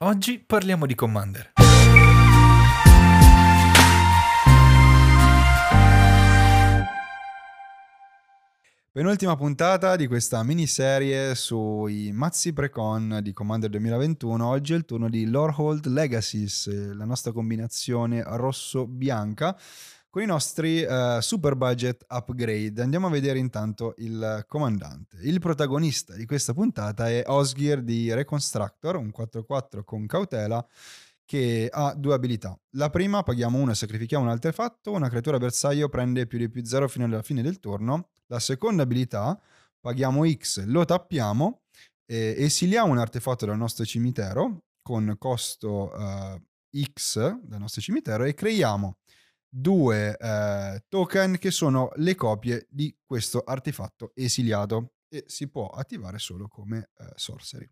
Oggi parliamo di Commander. Penultima puntata di questa miniserie sui mazzi precon di Commander 2021. Oggi è il turno di Lorehold Legacies, la nostra combinazione rosso-bianca con i nostri uh, super budget upgrade. Andiamo a vedere intanto il comandante. Il protagonista di questa puntata è Osgir di Reconstructor, un 4-4 con cautela che ha due abilità. La prima, paghiamo uno e sacrifichiamo un artefatto, una creatura bersaglio prende più di più 0 fino alla fine del turno. La seconda abilità, paghiamo X, lo tappiamo, e esiliamo un artefatto dal nostro cimitero con costo uh, X dal nostro cimitero e creiamo due eh, token che sono le copie di questo artefatto esiliato e si può attivare solo come eh, sorcery.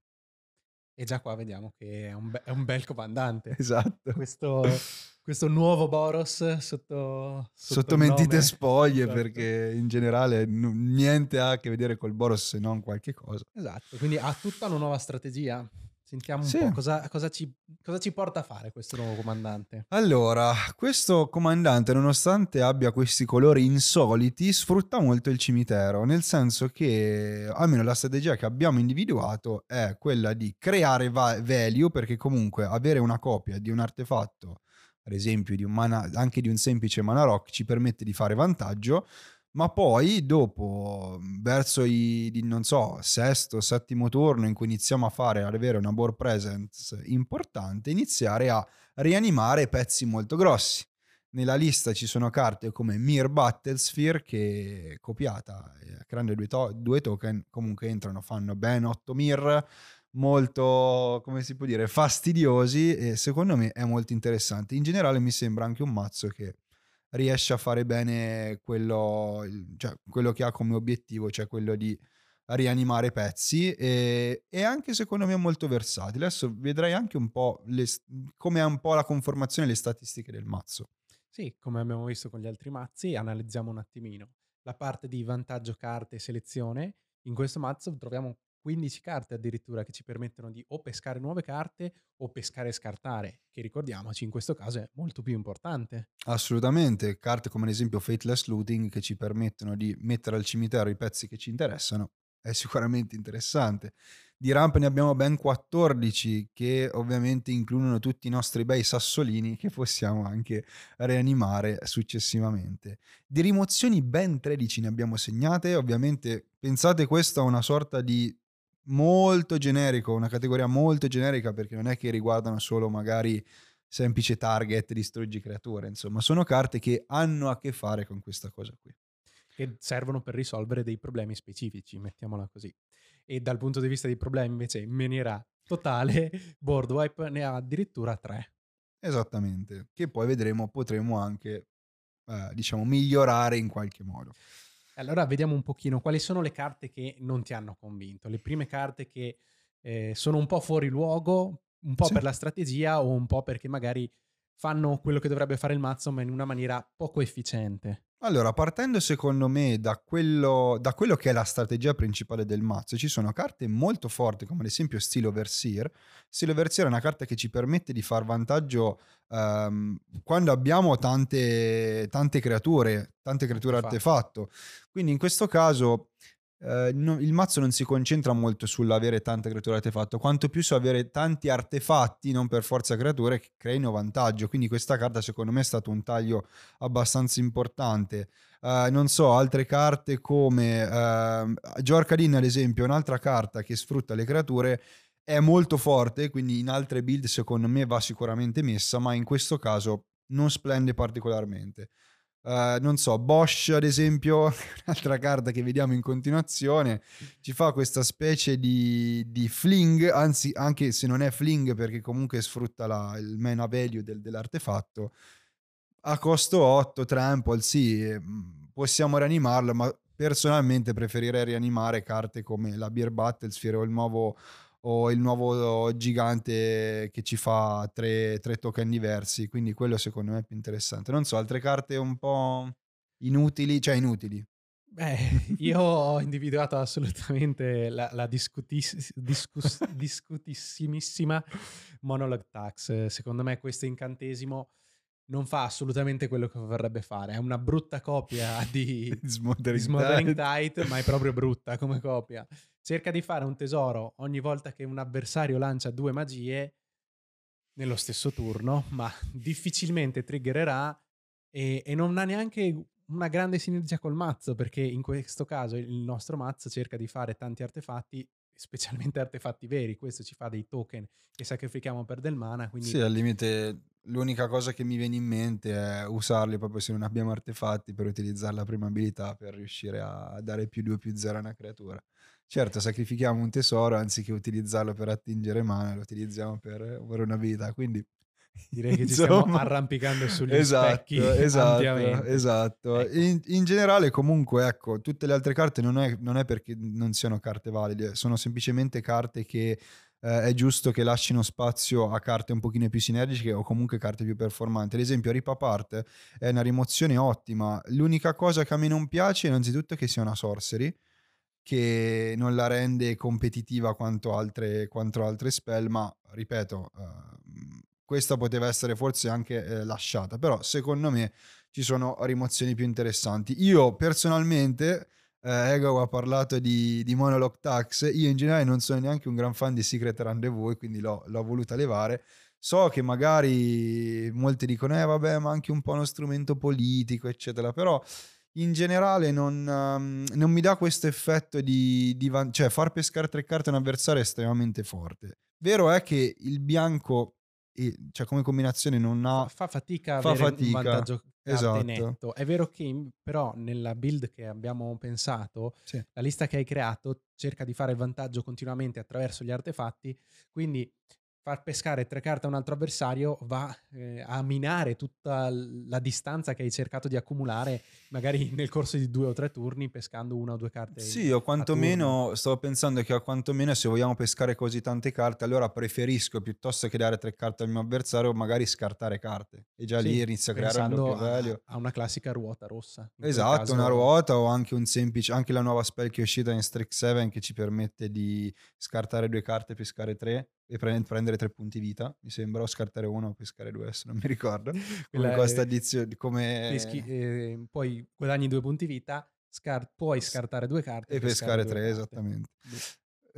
E già qua vediamo che è un, be- è un bel comandante. Esatto. Questo, questo nuovo Boros sotto... Sotto, sotto mentite spoglie esatto. perché in generale n- niente ha a che vedere col Boros se non qualche cosa. Esatto, quindi ha tutta una nuova strategia. Sentiamo un sì. po' cosa, cosa, ci, cosa, ci, porta a fare questo nuovo comandante. Allora, questo comandante, nonostante abbia questi colori insoliti, sfrutta molto il cimitero, nel senso che almeno la strategia che abbiamo individuato è quella di creare va- value, perché comunque avere una copia di un artefatto, ad esempio di un mana, anche di un semplice mana rock, ci permette di fare vantaggio ma poi dopo, verso i, non so, sesto, settimo turno in cui iniziamo a fare, ad avere una board presence importante, iniziare a rianimare pezzi molto grossi. Nella lista ci sono carte come Mir Battlesphere che copiata, creando due, to- due token, comunque entrano, fanno ben 8 Mir, molto, come si può dire, fastidiosi e secondo me è molto interessante. In generale mi sembra anche un mazzo che riesce a fare bene quello, cioè, quello che ha come obiettivo, cioè quello di rianimare pezzi e, e, anche secondo me molto versatile. Adesso vedrai anche un po' le, come è un po' la conformazione e le statistiche del mazzo. Sì, come abbiamo visto con gli altri mazzi, analizziamo un attimino la parte di vantaggio carte e selezione. In questo mazzo troviamo 15 carte addirittura che ci permettono di o pescare nuove carte o pescare e scartare, che ricordiamoci in questo caso è molto più importante. Assolutamente, carte come ad esempio Fateless Looting che ci permettono di mettere al cimitero i pezzi che ci interessano, è sicuramente interessante. Di ramp ne abbiamo ben 14 che ovviamente includono tutti i nostri bei sassolini che possiamo anche rianimare successivamente. Di rimozioni ben 13 ne abbiamo segnate, ovviamente pensate questo a una sorta di molto generico, una categoria molto generica perché non è che riguardano solo magari semplice target, distruggi creature, insomma, sono carte che hanno a che fare con questa cosa qui. Che servono per risolvere dei problemi specifici, mettiamola così. E dal punto di vista dei problemi, invece, in maniera totale, Boardwipe ne ha addirittura tre. Esattamente, che poi vedremo, potremo anche, eh, diciamo, migliorare in qualche modo. Allora vediamo un pochino quali sono le carte che non ti hanno convinto, le prime carte che eh, sono un po' fuori luogo, un po' sì. per la strategia o un po' perché magari fanno quello che dovrebbe fare il mazzo ma in una maniera poco efficiente. Allora, partendo secondo me da quello, da quello, che è la strategia principale del mazzo, ci sono carte molto forti, come ad esempio Stilo Versier. Stilo Versier è una carta che ci permette di far vantaggio um, quando abbiamo tante, tante creature, tante creature artefatto. Quindi in questo caso eh, no, il mazzo non si concentra molto sull'avere tante creature artefatto, quanto più su avere tanti artefatti, non per forza creature, che creino vantaggio. Quindi questa carta secondo me è stato un taglio abbastanza importante. Uh, non so, altre carte come uh, ad esempio, un'altra carta che sfrutta le creature, è molto forte, quindi in altre build secondo me va sicuramente messa, ma in questo caso non splende particolarmente. Uh, non so, Bosch ad esempio, un'altra carta che vediamo in continuazione, ci fa questa specie di, di fling, anzi anche se non è fling perché comunque sfrutta la, il mana value del, dell'artefatto, a costo 8, trample, sì, mm, possiamo rianimarlo, ma personalmente preferirei rianimare carte come la Beer Battlesphere o il nuovo o il nuovo gigante che ci fa tre, tre, token diversi, quindi quello secondo me è più interessante. Non so, altre carte un po' inutili, cioè inutili. Beh, io ho individuato assolutamente la, la discutis- discus- discutissimissima Monologue Tax. Secondo me questo incantesimo non fa assolutamente quello che vorrebbe fare. È una brutta copia di, Smothering Smothering. Tide, ma è proprio brutta come copia. Cerca di fare un tesoro ogni volta che un avversario lancia due magie nello stesso turno, ma difficilmente triggererà e, e non ha neanche una grande sinergia col mazzo, perché in questo caso il nostro mazzo cerca di fare tanti artefatti, specialmente artefatti veri. Questo ci fa dei token che sacrifichiamo per del mana, quindi Sì, al limite l'unica cosa che mi viene in mente è usarli proprio se non abbiamo artefatti per utilizzare la prima abilità per riuscire a dare più 2 più 0 a una creatura. Certo, sacrifichiamo un tesoro anziché utilizzarlo per attingere mana, lo utilizziamo per avere un'abilità, quindi direi che ci stiamo insomma, arrampicando sugli esatto, specchi esatto, esatto. Ecco. In, in generale comunque ecco, tutte le altre carte non è, non è perché non siano carte valide, sono semplicemente carte che eh, è giusto che lasciano spazio a carte un pochino più sinergiche o comunque carte più performanti. Ad esempio, Rip Apart è una rimozione ottima. L'unica cosa che a me non piace, innanzitutto, è che sia una sorcery che non la rende competitiva quanto altre, quanto altre spell, ma ripeto, eh, questa poteva essere forse anche eh, lasciata, però secondo me ci sono rimozioni più interessanti. Io personalmente, eh, Ego ha parlato di, di Monologue Tax, io in generale non sono neanche un gran fan di Secret Rendezvous quindi l'ho, l'ho voluta levare. So che magari molti dicono, eh vabbè, ma anche un po' uno strumento politico, eccetera, però in generale non, um, non mi dà questo effetto di, di van- cioè far pescare tre carte a un avversario è estremamente forte. Vero è che il bianco, e- cioè come combinazione, non ha... fa fatica a fa avere fatica, un vantaggio esatto. netto. È vero che però nella build che abbiamo pensato, Sì. la lista che hai creato cerca di fare il vantaggio continuamente attraverso gli artefatti, quindi far pescare tre carte a un altro avversario va eh, a minare tutta la distanza che hai cercato di accumulare magari nel corso di due o tre turni pescando una o due carte. Sì, o quantomeno stavo pensando che a quantomeno se vogliamo pescare così tante carte, allora preferisco piuttosto che dare tre carte al mio avversario, magari scartare carte. E già Sì, lì inizia a creare un doppio a, value. a una classica ruota rossa. Esatto, caso- una ruota o anche un semplice, anche la nuova spell che è uscita in Strix 7 che ci permette di scartare due carte, pescare tre e pre- prendere tre punti vita, mi sembra, o scartare uno o pescare due, adesso non mi ricordo. Quella Come questa addizione, come... peschi- eh, poi guadagni due punti vita, scar- puoi scartare due carte E pescare due tre, esattamente.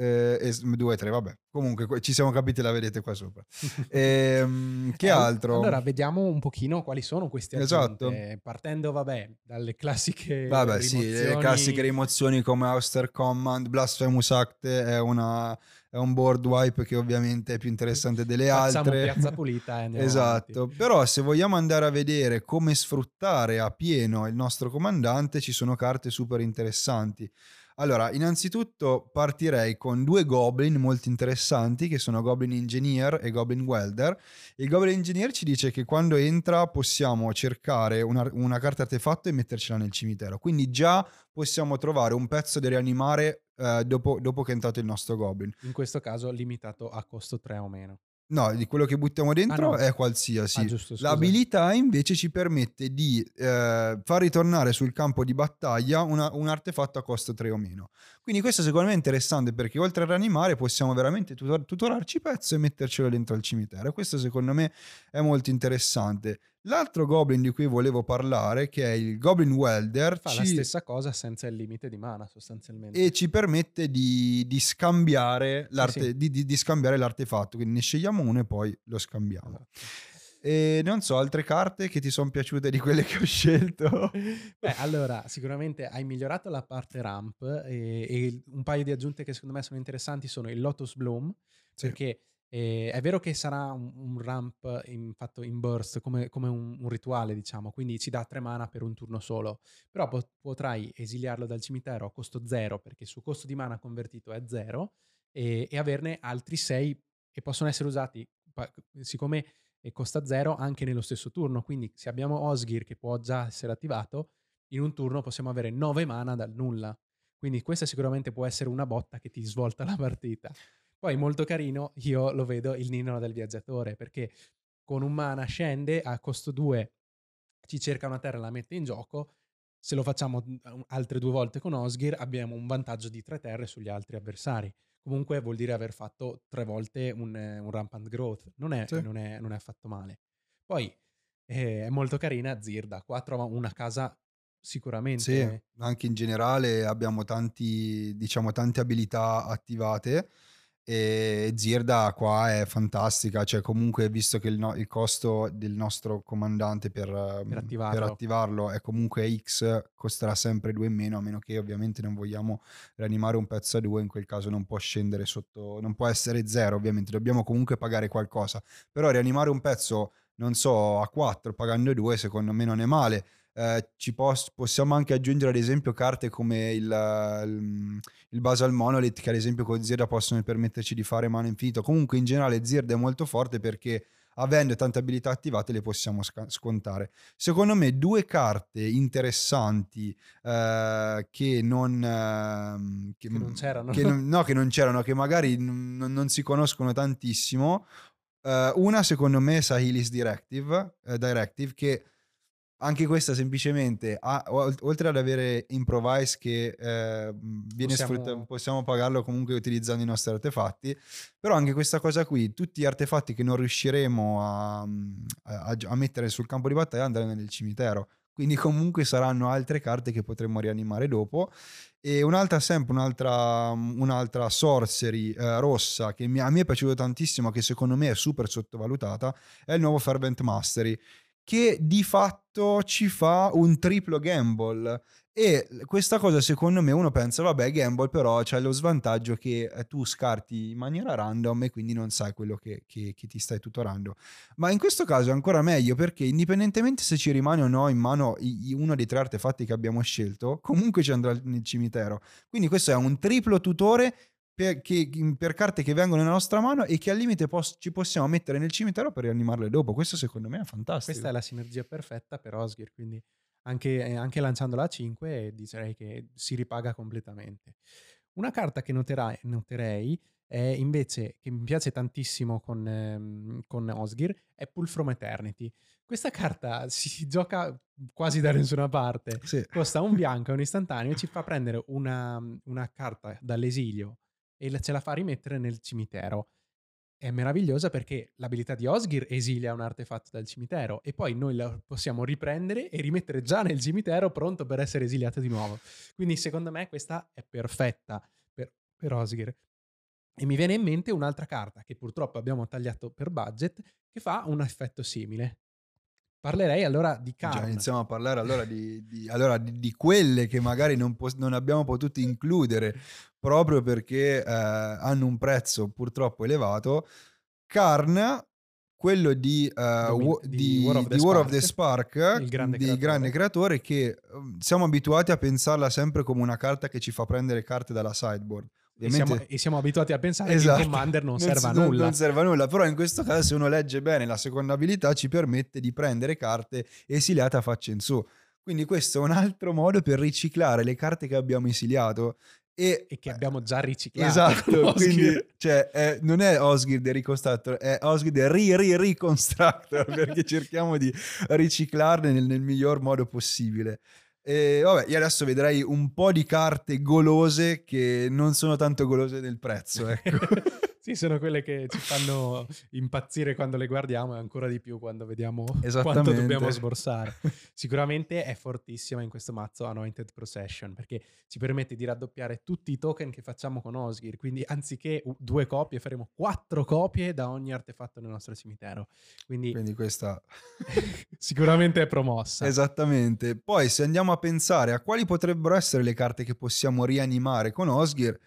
Eh, e due, tre, vabbè. Comunque que- ci siamo capiti, la vedete qua sopra. Ehm, che Eh, altro? Allora, vediamo un pochino quali sono questi Esatto. aggiunte. Partendo, vabbè, dalle classiche Vabbè, sì, le rimozioni- classiche rimozioni come Auster Command, Blasphemous Act è, una, è un board wipe che ovviamente è più interessante delle Facciamo altre. piazza pulita e andiamo Esatto, avanti. però se vogliamo andare a vedere come sfruttare a pieno il nostro comandante, ci sono carte super interessanti. Allora, innanzitutto partirei con due goblin molto interessanti che sono Goblin Engineer e Goblin Welder. Il Goblin Engineer ci dice che quando entra possiamo cercare una, una carta artefatto e mettercela nel cimitero. Quindi già possiamo trovare un pezzo da rianimare eh, dopo, dopo che è entrato il nostro Goblin. In questo caso limitato a costo 3 o meno. No, di quello che buttiamo dentro no. è qualsiasi. Ah, giusto. L'abilità invece ci permette di eh, far ritornare sul campo di battaglia una- un artefatto a costo 3 o meno. Quindi questo secondo me è interessante perché oltre a rianimare possiamo veramente tutor- tutorarci pezzo e mettercelo dentro al cimitero. Questo secondo me è molto interessante. L'altro goblin di cui volevo parlare, che è il Goblin Welder, Fa ci- la stessa cosa senza il limite di mana, sostanzialmente. e ci permette di, di scambiare l'arte- sì. Di, di- scambiare l'artefatto. Quindi ne scegliamo uno e poi lo scambiamo. Esatto. E non so, altre carte che ti sono piaciute di quelle che ho scelto? Beh, allora, sicuramente hai migliorato la parte ramp e, e un paio di aggiunte che secondo me sono interessanti sono il Lotus Bloom, Sì. perché eh, è vero che sarà un, un ramp in, fatto in burst, come, come un, un rituale, diciamo, quindi ci dà tre mana per un turno solo, però po- potrai esiliarlo dal cimitero a costo zero, perché il suo costo di mana convertito è zero, e, e averne altri sei che possono essere usati, pa- siccome e costa zero anche nello stesso turno. Quindi se abbiamo Osgir che può già essere attivato, in un turno possiamo avere 9 mana dal nulla. Quindi questa sicuramente può essere una botta che ti svolta la partita. Poi molto carino, io lo vedo il Nino del viaggiatore, perché con un mana scende a costo 2, ci cerca una terra e la mette in gioco, Se lo facciamo mm, altre due volte con Osgir abbiamo un vantaggio di tre terre sugli altri avversari. Comunque vuol dire aver fatto tre volte un, un rampant growth. Non è, Sì. non è- non è affatto male. Poi eh, è molto carina Zirda. Qua trova una casa sicuramente. Sì, anche in generale abbiamo tanti, diciamo, tante abilità attivate e Zirda qua è fantastica, cioè comunque visto che il, no- il costo del nostro comandante per, ehm, attivarlo. per attivarlo è comunque X, costerà sempre 2 in meno, a meno che ovviamente non vogliamo rianimare un pezzo a 2, in quel caso non può scendere sotto, non può essere 0 ovviamente, dobbiamo comunque pagare qualcosa, però rianimare un pezzo, non so, a 4 pagando 2 secondo me non è male. Eh, ci pos- possiamo anche aggiungere ad esempio carte come il, il, il Basal Monolith che ad esempio con Zirda possono permetterci di fare mano infinito. Comunque in generale Zirda è molto forte perché avendo tante abilità attivate le possiamo sca- scontare. Secondo me due carte interessanti eh, che non... ehm, Che non c'erano. che non- no, che non c'erano, che magari n- non- non si conoscono tantissimo. Eh, una secondo me è Sahilis Directive, eh, Directive che anche questa semplicemente, ol- oltre ad avere improvise che eh, viene Possiamo- sfruttato, possiamo pagarlo comunque utilizzando i nostri artefatti, però anche questa cosa qui, tutti gli artefatti che non riusciremo a, a- a mettere sul campo di battaglia andranno nel cimitero. Quindi comunque saranno altre carte che potremo rianimare dopo. E un'altra, sempre un'altra, un'altra sorcery eh, rossa che mi- a me è piaciuto tantissimo, che secondo me è super sottovalutata, è il nuovo Fervent Mastery che di fatto ci fa un triplo gamble. E questa cosa secondo me uno pensa vabbè gamble però c'è lo svantaggio che eh, tu scarti in maniera random e quindi non sai quello che, che- che ti stai tutorando. Ma in questo caso è ancora meglio perché indipendentemente se ci rimane o no in mano uno dei tre artefatti che abbiamo scelto comunque ci andrà nel cimitero. Quindi questo è un triplo tutore per, che- per carte che vengono nella nostra mano e che al limite pos- ci possiamo mettere nel cimitero per rianimarle dopo. Questo secondo me è fantastico. Questa è la sinergia perfetta per Osgir, quindi anche, eh, anche lanciandola a 5 direi che si ripaga completamente. Una carta che noterai- noterei è invece, che mi piace tantissimo con, ehm, con Osgir, è Pull From Eternity. Questa carta si gioca quasi da nessuna parte. Sì. Costa un bianco, è un istantaneo, e ci fa prendere una, una carta dall'esilio e ce la fa rimettere nel cimitero. È meravigliosa perché l'abilità di Osgir esilia un artefatto dal cimitero e poi noi la possiamo riprendere e rimettere già nel cimitero pronto per essere esiliato di nuovo. Quindi secondo me questa è perfetta per, per Osgir. E mi viene in mente un'altra carta che purtroppo abbiamo tagliato per budget che fa un effetto simile. Parlerei allora di Già Karn. iniziamo a parlare allora di, di- allora di- di quelle che magari non, pos- non abbiamo potuto includere proprio perché eh, hanno un prezzo purtroppo elevato. Karn, quello di, Domin- Wo- di War of the War of the Spark, il grande di creatore. grande creatore, che eh, siamo abituati a pensarla sempre come una carta che ci fa prendere carte dalla sideboard. E siamo, e siamo abituati a pensare che Esatto. il Commander non, serve a si- nulla. Non serve a nulla, però in questo caso se uno legge bene la seconda abilità ci permette di prendere carte esiliate a faccia in su. Quindi questo è un altro modo per riciclare le carte che abbiamo esiliato e, e che abbiamo già riciclato. Esatto, quindi cioè, è- non è Osgir the Reconstructor, è Osgir the Re-Re-Reconstructor perché cerchiamo di riciclarle nel, nel miglior modo possibile. E vabbè, io adesso vedrei un po' di carte golose che non sono tanto golose del prezzo, ecco. sì, sono quelle che ci fanno impazzire quando le guardiamo e ancora di più quando vediamo quanto dobbiamo sborsare. Sicuramente è fortissima in questo mazzo Anointed Procession perché ci permette di raddoppiare tutti i token che facciamo con Osgir, quindi anziché due copie faremo quattro copie da ogni artefatto nel nostro cimitero. Quindi, Quindi questa sicuramente è promossa. Esattamente. Poi se andiamo a pensare a quali potrebbero essere le carte che possiamo rianimare con Osgir,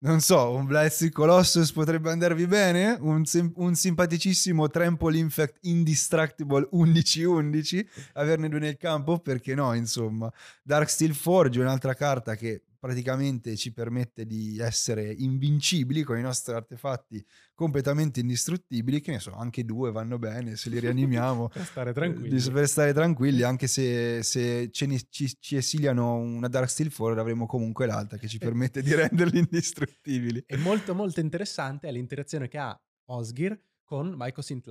non so, un Blessing Colossus potrebbe andarvi bene? Un, sim- un simpaticissimo Trample Infect Indestructible 11-11, averne due nel campo, perché no, insomma. Dark Steel Forge un'altra carta che praticamente ci permette di essere invincibili con i nostri artefatti completamente indistruttibili, che ne so, anche due vanno bene se li rianimiamo. per stare tranquilli. Di- Per stare tranquilli, anche se, se ce ne- ci, ci esiliano una Dark Steel Forward, avremo comunque l'altra che ci permette di renderli indistruttibili. E molto molto interessante è l'interazione che ha Osgir con. Mycosynth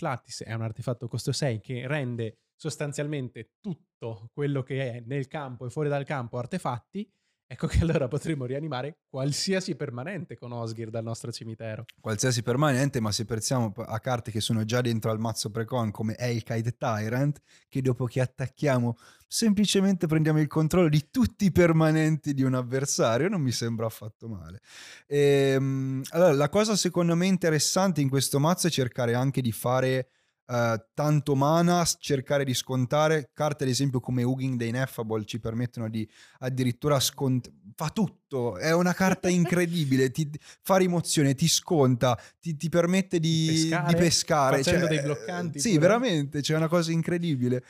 Lattice è un artefatto costo 6 che rende sostanzialmente tutto quello che è nel campo e fuori dal campo artefatti Ecco che allora potremmo rianimare qualsiasi permanente con Osgir dal nostro cimitero. Qualsiasi permanente, ma se pensiamo a carte che sono già dentro al mazzo precon come Elkite Tyrant, che dopo che attacchiamo semplicemente prendiamo il controllo di tutti i permanenti di un avversario, non mi sembra affatto male. E, ehm, allora, la cosa secondo me interessante in questo mazzo è cercare anche di fare Uh, tanto mana, cercare di scontare. Carte, ad esempio, come Hugging the Ineffable ci permettono di addirittura scontare. Fa tutto, è una carta incredibile. ti fa rimozione, ti sconta, ti, ti permette di pescare. Di pescare facendo cioè, dei bloccanti. Sì, pure. veramente, c'è una cosa incredibile.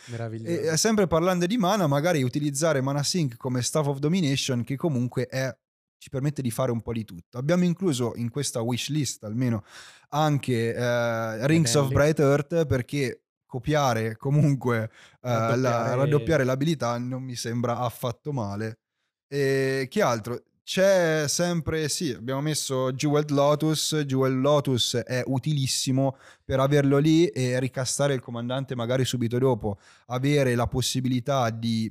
E, sempre parlando di mana, magari utilizzare Mana Sync come Staff of Domination, che comunque è ci permette di fare un po' di tutto. Abbiamo incluso in questa wish list almeno anche eh, Rings of Bright Earth perché copiare comunque eh, raddoppiare... La, raddoppiare l'abilità non mi sembra affatto male. E che altro? C'è sempre, sì, abbiamo messo Jewel Lotus. Jewel Lotus è utilissimo per averlo lì e ricastare il comandante magari subito dopo. Avere la possibilità di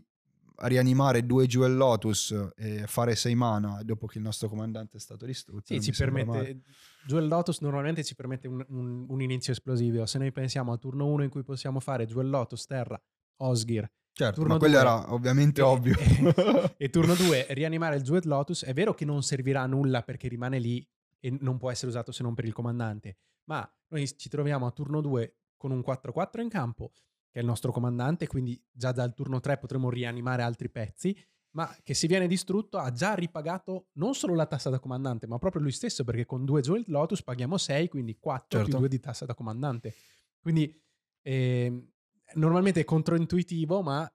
rianimare due Jewel Lotus e fare 6 mana dopo che il nostro comandante è stato distrutto. Sì, ci permette. Jewel Lotus normalmente ci permette un, un, un, inizio esplosivo. Se noi pensiamo al turno 1 in cui possiamo fare Jewel Lotus, Terra, Osgir. Certo, turno ma quello era ovviamente e, ovvio. E, e, turno 2, rianimare il Jewel Lotus. È vero che non servirà a nulla perché rimane lì e non può essere usato se non per il comandante. Ma noi ci troviamo a turno 2 con un 4-4 in campo che è il nostro comandante, quindi già dal turno 3 potremo rianimare altri pezzi, ma che se viene distrutto ha già ripagato non solo la tassa da comandante, ma proprio lui stesso, perché con due Jewel Lotus paghiamo 6, quindi 4 certo. più 2 di tassa da comandante. Quindi eh, normalmente è controintuitivo, ma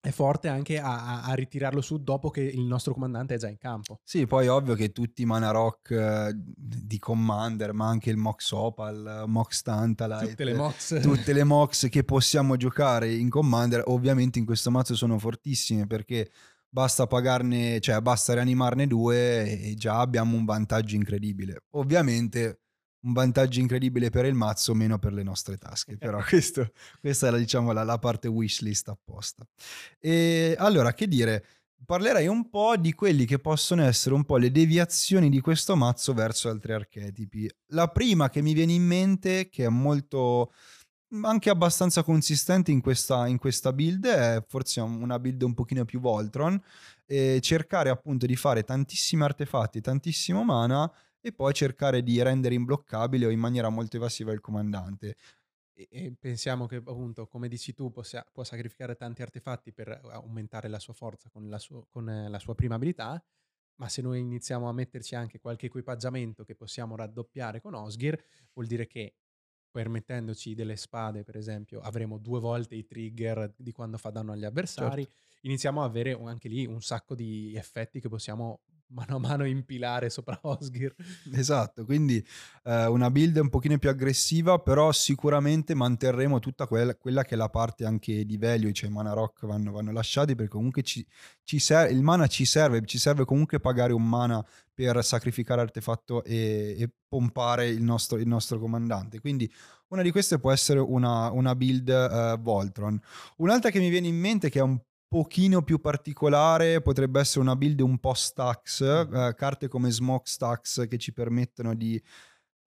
è forte anche a, a, ritirarlo su dopo che il nostro comandante è già in campo. Sì, poi è ovvio che tutti i mana rock eh, di Commander, ma anche il Mox Opal, Mox Tantalite, tutte le Mox, tutte le Mox che possiamo giocare in Commander, ovviamente in questo mazzo sono fortissime perché basta pagarne, cioè basta rianimarne due e già abbiamo un vantaggio incredibile. Ovviamente un vantaggio incredibile per il mazzo, meno per le nostre tasche. Però questo, questa è diciamo, la, la parte wishlist apposta. E allora, che dire? Parlerei un po' di quelli che possono essere un po' le deviazioni di questo mazzo verso altri archetipi. La prima che mi viene in mente, che è molto anche abbastanza consistente in questa, in questa build, è forse una build un pochino più Voltron, cercare appunto di fare tantissimi artefatti, tantissimo mana e poi cercare di rendere imbloccabile o in maniera molto evasiva il comandante. E, e pensiamo che appunto, come dici tu, possia, può sacrificare tanti artefatti per aumentare la sua forza con la, su, con la sua prima abilità, ma se noi iniziamo a metterci anche qualche equipaggiamento che possiamo raddoppiare con Osgir, vuol dire che permettendoci delle spade, per esempio, avremo due volte i trigger di quando fa danno agli avversari. Certo. Iniziamo a avere anche lì un sacco di effetti che possiamo mano a mano impilare sopra Osgir. Esatto, quindi eh, una build un pochino più aggressiva, però sicuramente manterremo tutta quella, quella che è la parte anche di value, cioè i mana rock vanno, vanno lasciati perché comunque ci, ci ser- il mana ci serve, ci serve comunque pagare un mana per sacrificare artefatto e, e pompare il nostro, il nostro, comandante. Quindi una di queste può essere una, una build uh, Voltron. Un'altra che mi viene in mente che è un pochino più particolare potrebbe essere una build un po' stacks, mm. eh, carte come Smoke Stacks che ci permettono di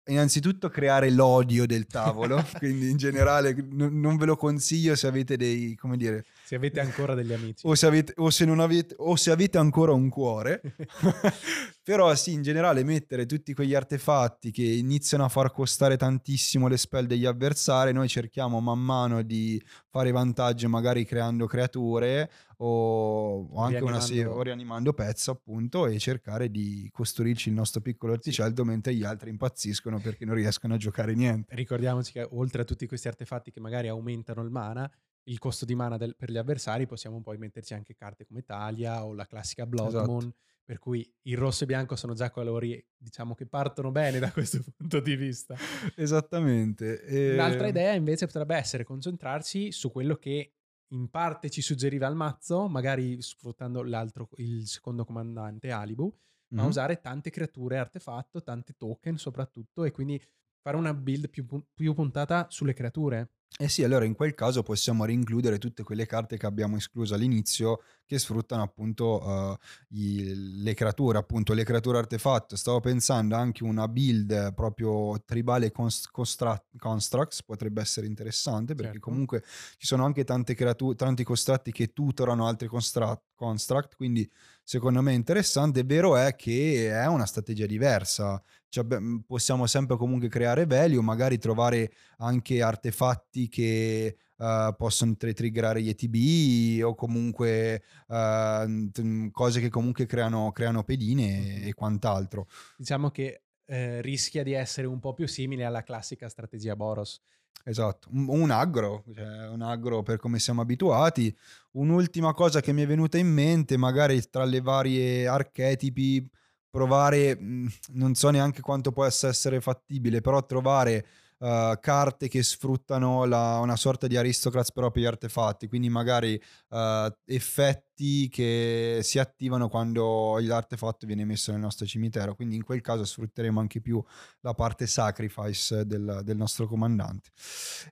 innanzitutto creare l'odio del tavolo, quindi in generale n- non ve lo consiglio se avete dei, come dire... Se avete ancora degli amici. O se avete, o se non avete, o se avete ancora un cuore. Però sì, in generale mettere tutti quegli artefatti che iniziano a far costare tantissimo le spell degli avversari, noi cerchiamo man mano di fare vantaggio magari creando creature o, o anche una serie, o rianimando pezzi appunto e cercare di costruirci il nostro piccolo orticello sì. mentre gli altri impazziscono perché non riescono a giocare niente. Ricordiamoci che oltre a tutti questi artefatti che magari aumentano il mana, il costo di mana del, per gli avversari possiamo poi metterci anche carte come Talia o la classica Blood esatto. Moon per cui il rosso e bianco sono già colori, diciamo, che partono bene da questo punto di vista. Esattamente. E... Un'altra idea invece potrebbe essere concentrarci su quello che in parte ci suggeriva il mazzo, magari sfruttando il secondo comandante, Alibu, ma mm-hmm. usare tante creature artefatto, tante token soprattutto, e quindi fare una build più, più puntata sulle creature. Eh sì, allora in quel caso possiamo rincludere tutte quelle carte che abbiamo escluso all'inizio che sfruttano appunto uh, i, le creature, appunto le creature artefatto. Stavo pensando anche una build proprio tribale const- construct, constructs potrebbe essere interessante perché certo. comunque ci sono anche tante creature, tanti costratti che tutorano altri construct, construct, quindi secondo me è interessante. Vero è che è una strategia diversa cioè, beh, possiamo sempre comunque creare value, magari trovare anche artefatti che uh, possono triggerare gli ETB o comunque uh, cose che comunque creano, creano pedine e, e quant'altro. Diciamo che eh, rischia di essere un po' più simile alla classica strategia Boros. Esatto, un, un agro, cioè un agro per come siamo abituati. Un'ultima cosa che mi è venuta in mente, magari tra le varie archetipi, provare, mhmm, non so neanche quanto possa essere fattibile, però trovare uh, carte che sfruttano la, una sorta di aristocrats però per gli artefatti, quindi magari uh, effetti che si attivano quando l'artefatto viene messo nel nostro cimitero, quindi in quel caso sfrutteremo anche più la parte sacrifice del, del nostro comandante.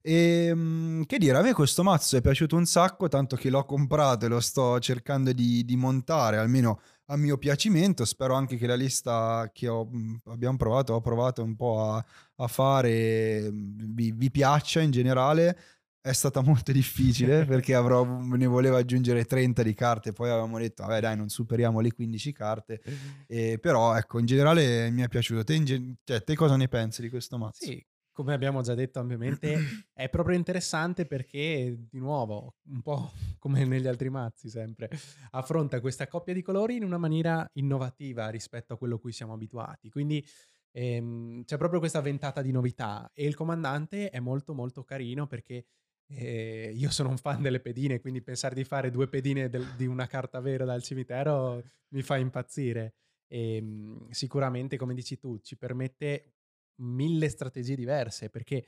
E ehm, che dire, a me questo mazzo è piaciuto un sacco, tanto che l'ho comprato e lo sto cercando di, di montare, almeno a mio piacimento. Spero anche che la lista che ho, abbiamo provato, ho provato un po' a, a fare, vi, vi, piaccia in generale. È stata molto difficile perché avrò, ne volevo aggiungere 30 di carte, poi avevamo detto, vabbè dai, non superiamo le 15 carte. E, però ecco, in generale mi è piaciuto. Te, in, cioè, te cosa ne pensi di questo mazzo? Sì, come abbiamo già detto ampiamente, è proprio interessante perché, di nuovo, un po' come negli altri mazzi sempre, affronta questa coppia di colori in una maniera innovativa rispetto a quello a cui siamo abituati. Quindi ehm, c'è proprio questa ventata di novità e il comandante è molto molto carino perché eh, io sono un fan delle pedine, quindi pensare di fare due pedine del, di una carta vera dal cimitero mi fa impazzire. E, ehm, sicuramente, come dici tu, ci permette mille strategie diverse perché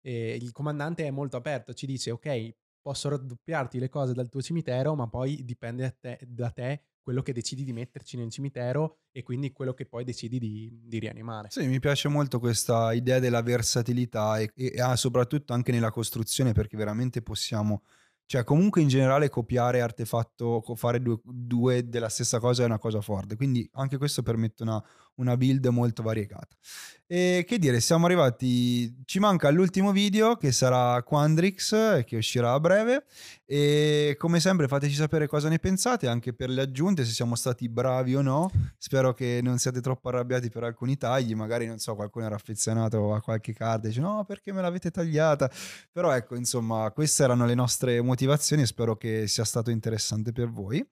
eh, il comandante è molto aperto, ci dice ok, posso raddoppiarti le cose dal tuo cimitero, ma poi dipende da te, da te quello che decidi di metterci nel cimitero e quindi quello che poi decidi di, di rianimare. Sì, mi piace molto questa idea della versatilità e, e, e soprattutto anche nella costruzione perché veramente possiamo cioè, comunque in generale copiare artefatto, fare due, due, della stessa cosa è una cosa forte. Quindi anche questo permette una, una build molto variegata. E che dire, siamo arrivati, ci manca l'ultimo video che sarà Quandrix, che uscirà a breve. E come sempre fateci sapere cosa ne pensate, anche per le aggiunte, se siamo stati bravi o no. Spero che non siate troppo arrabbiati per alcuni tagli, magari non so, qualcuno era affezionato a qualche carta e dice no, perché me l'avete tagliata? Però ecco, insomma, queste erano le nostre motivazioni, spero che sia stato interessante per voi.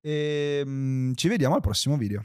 E um, ci vediamo al prossimo video.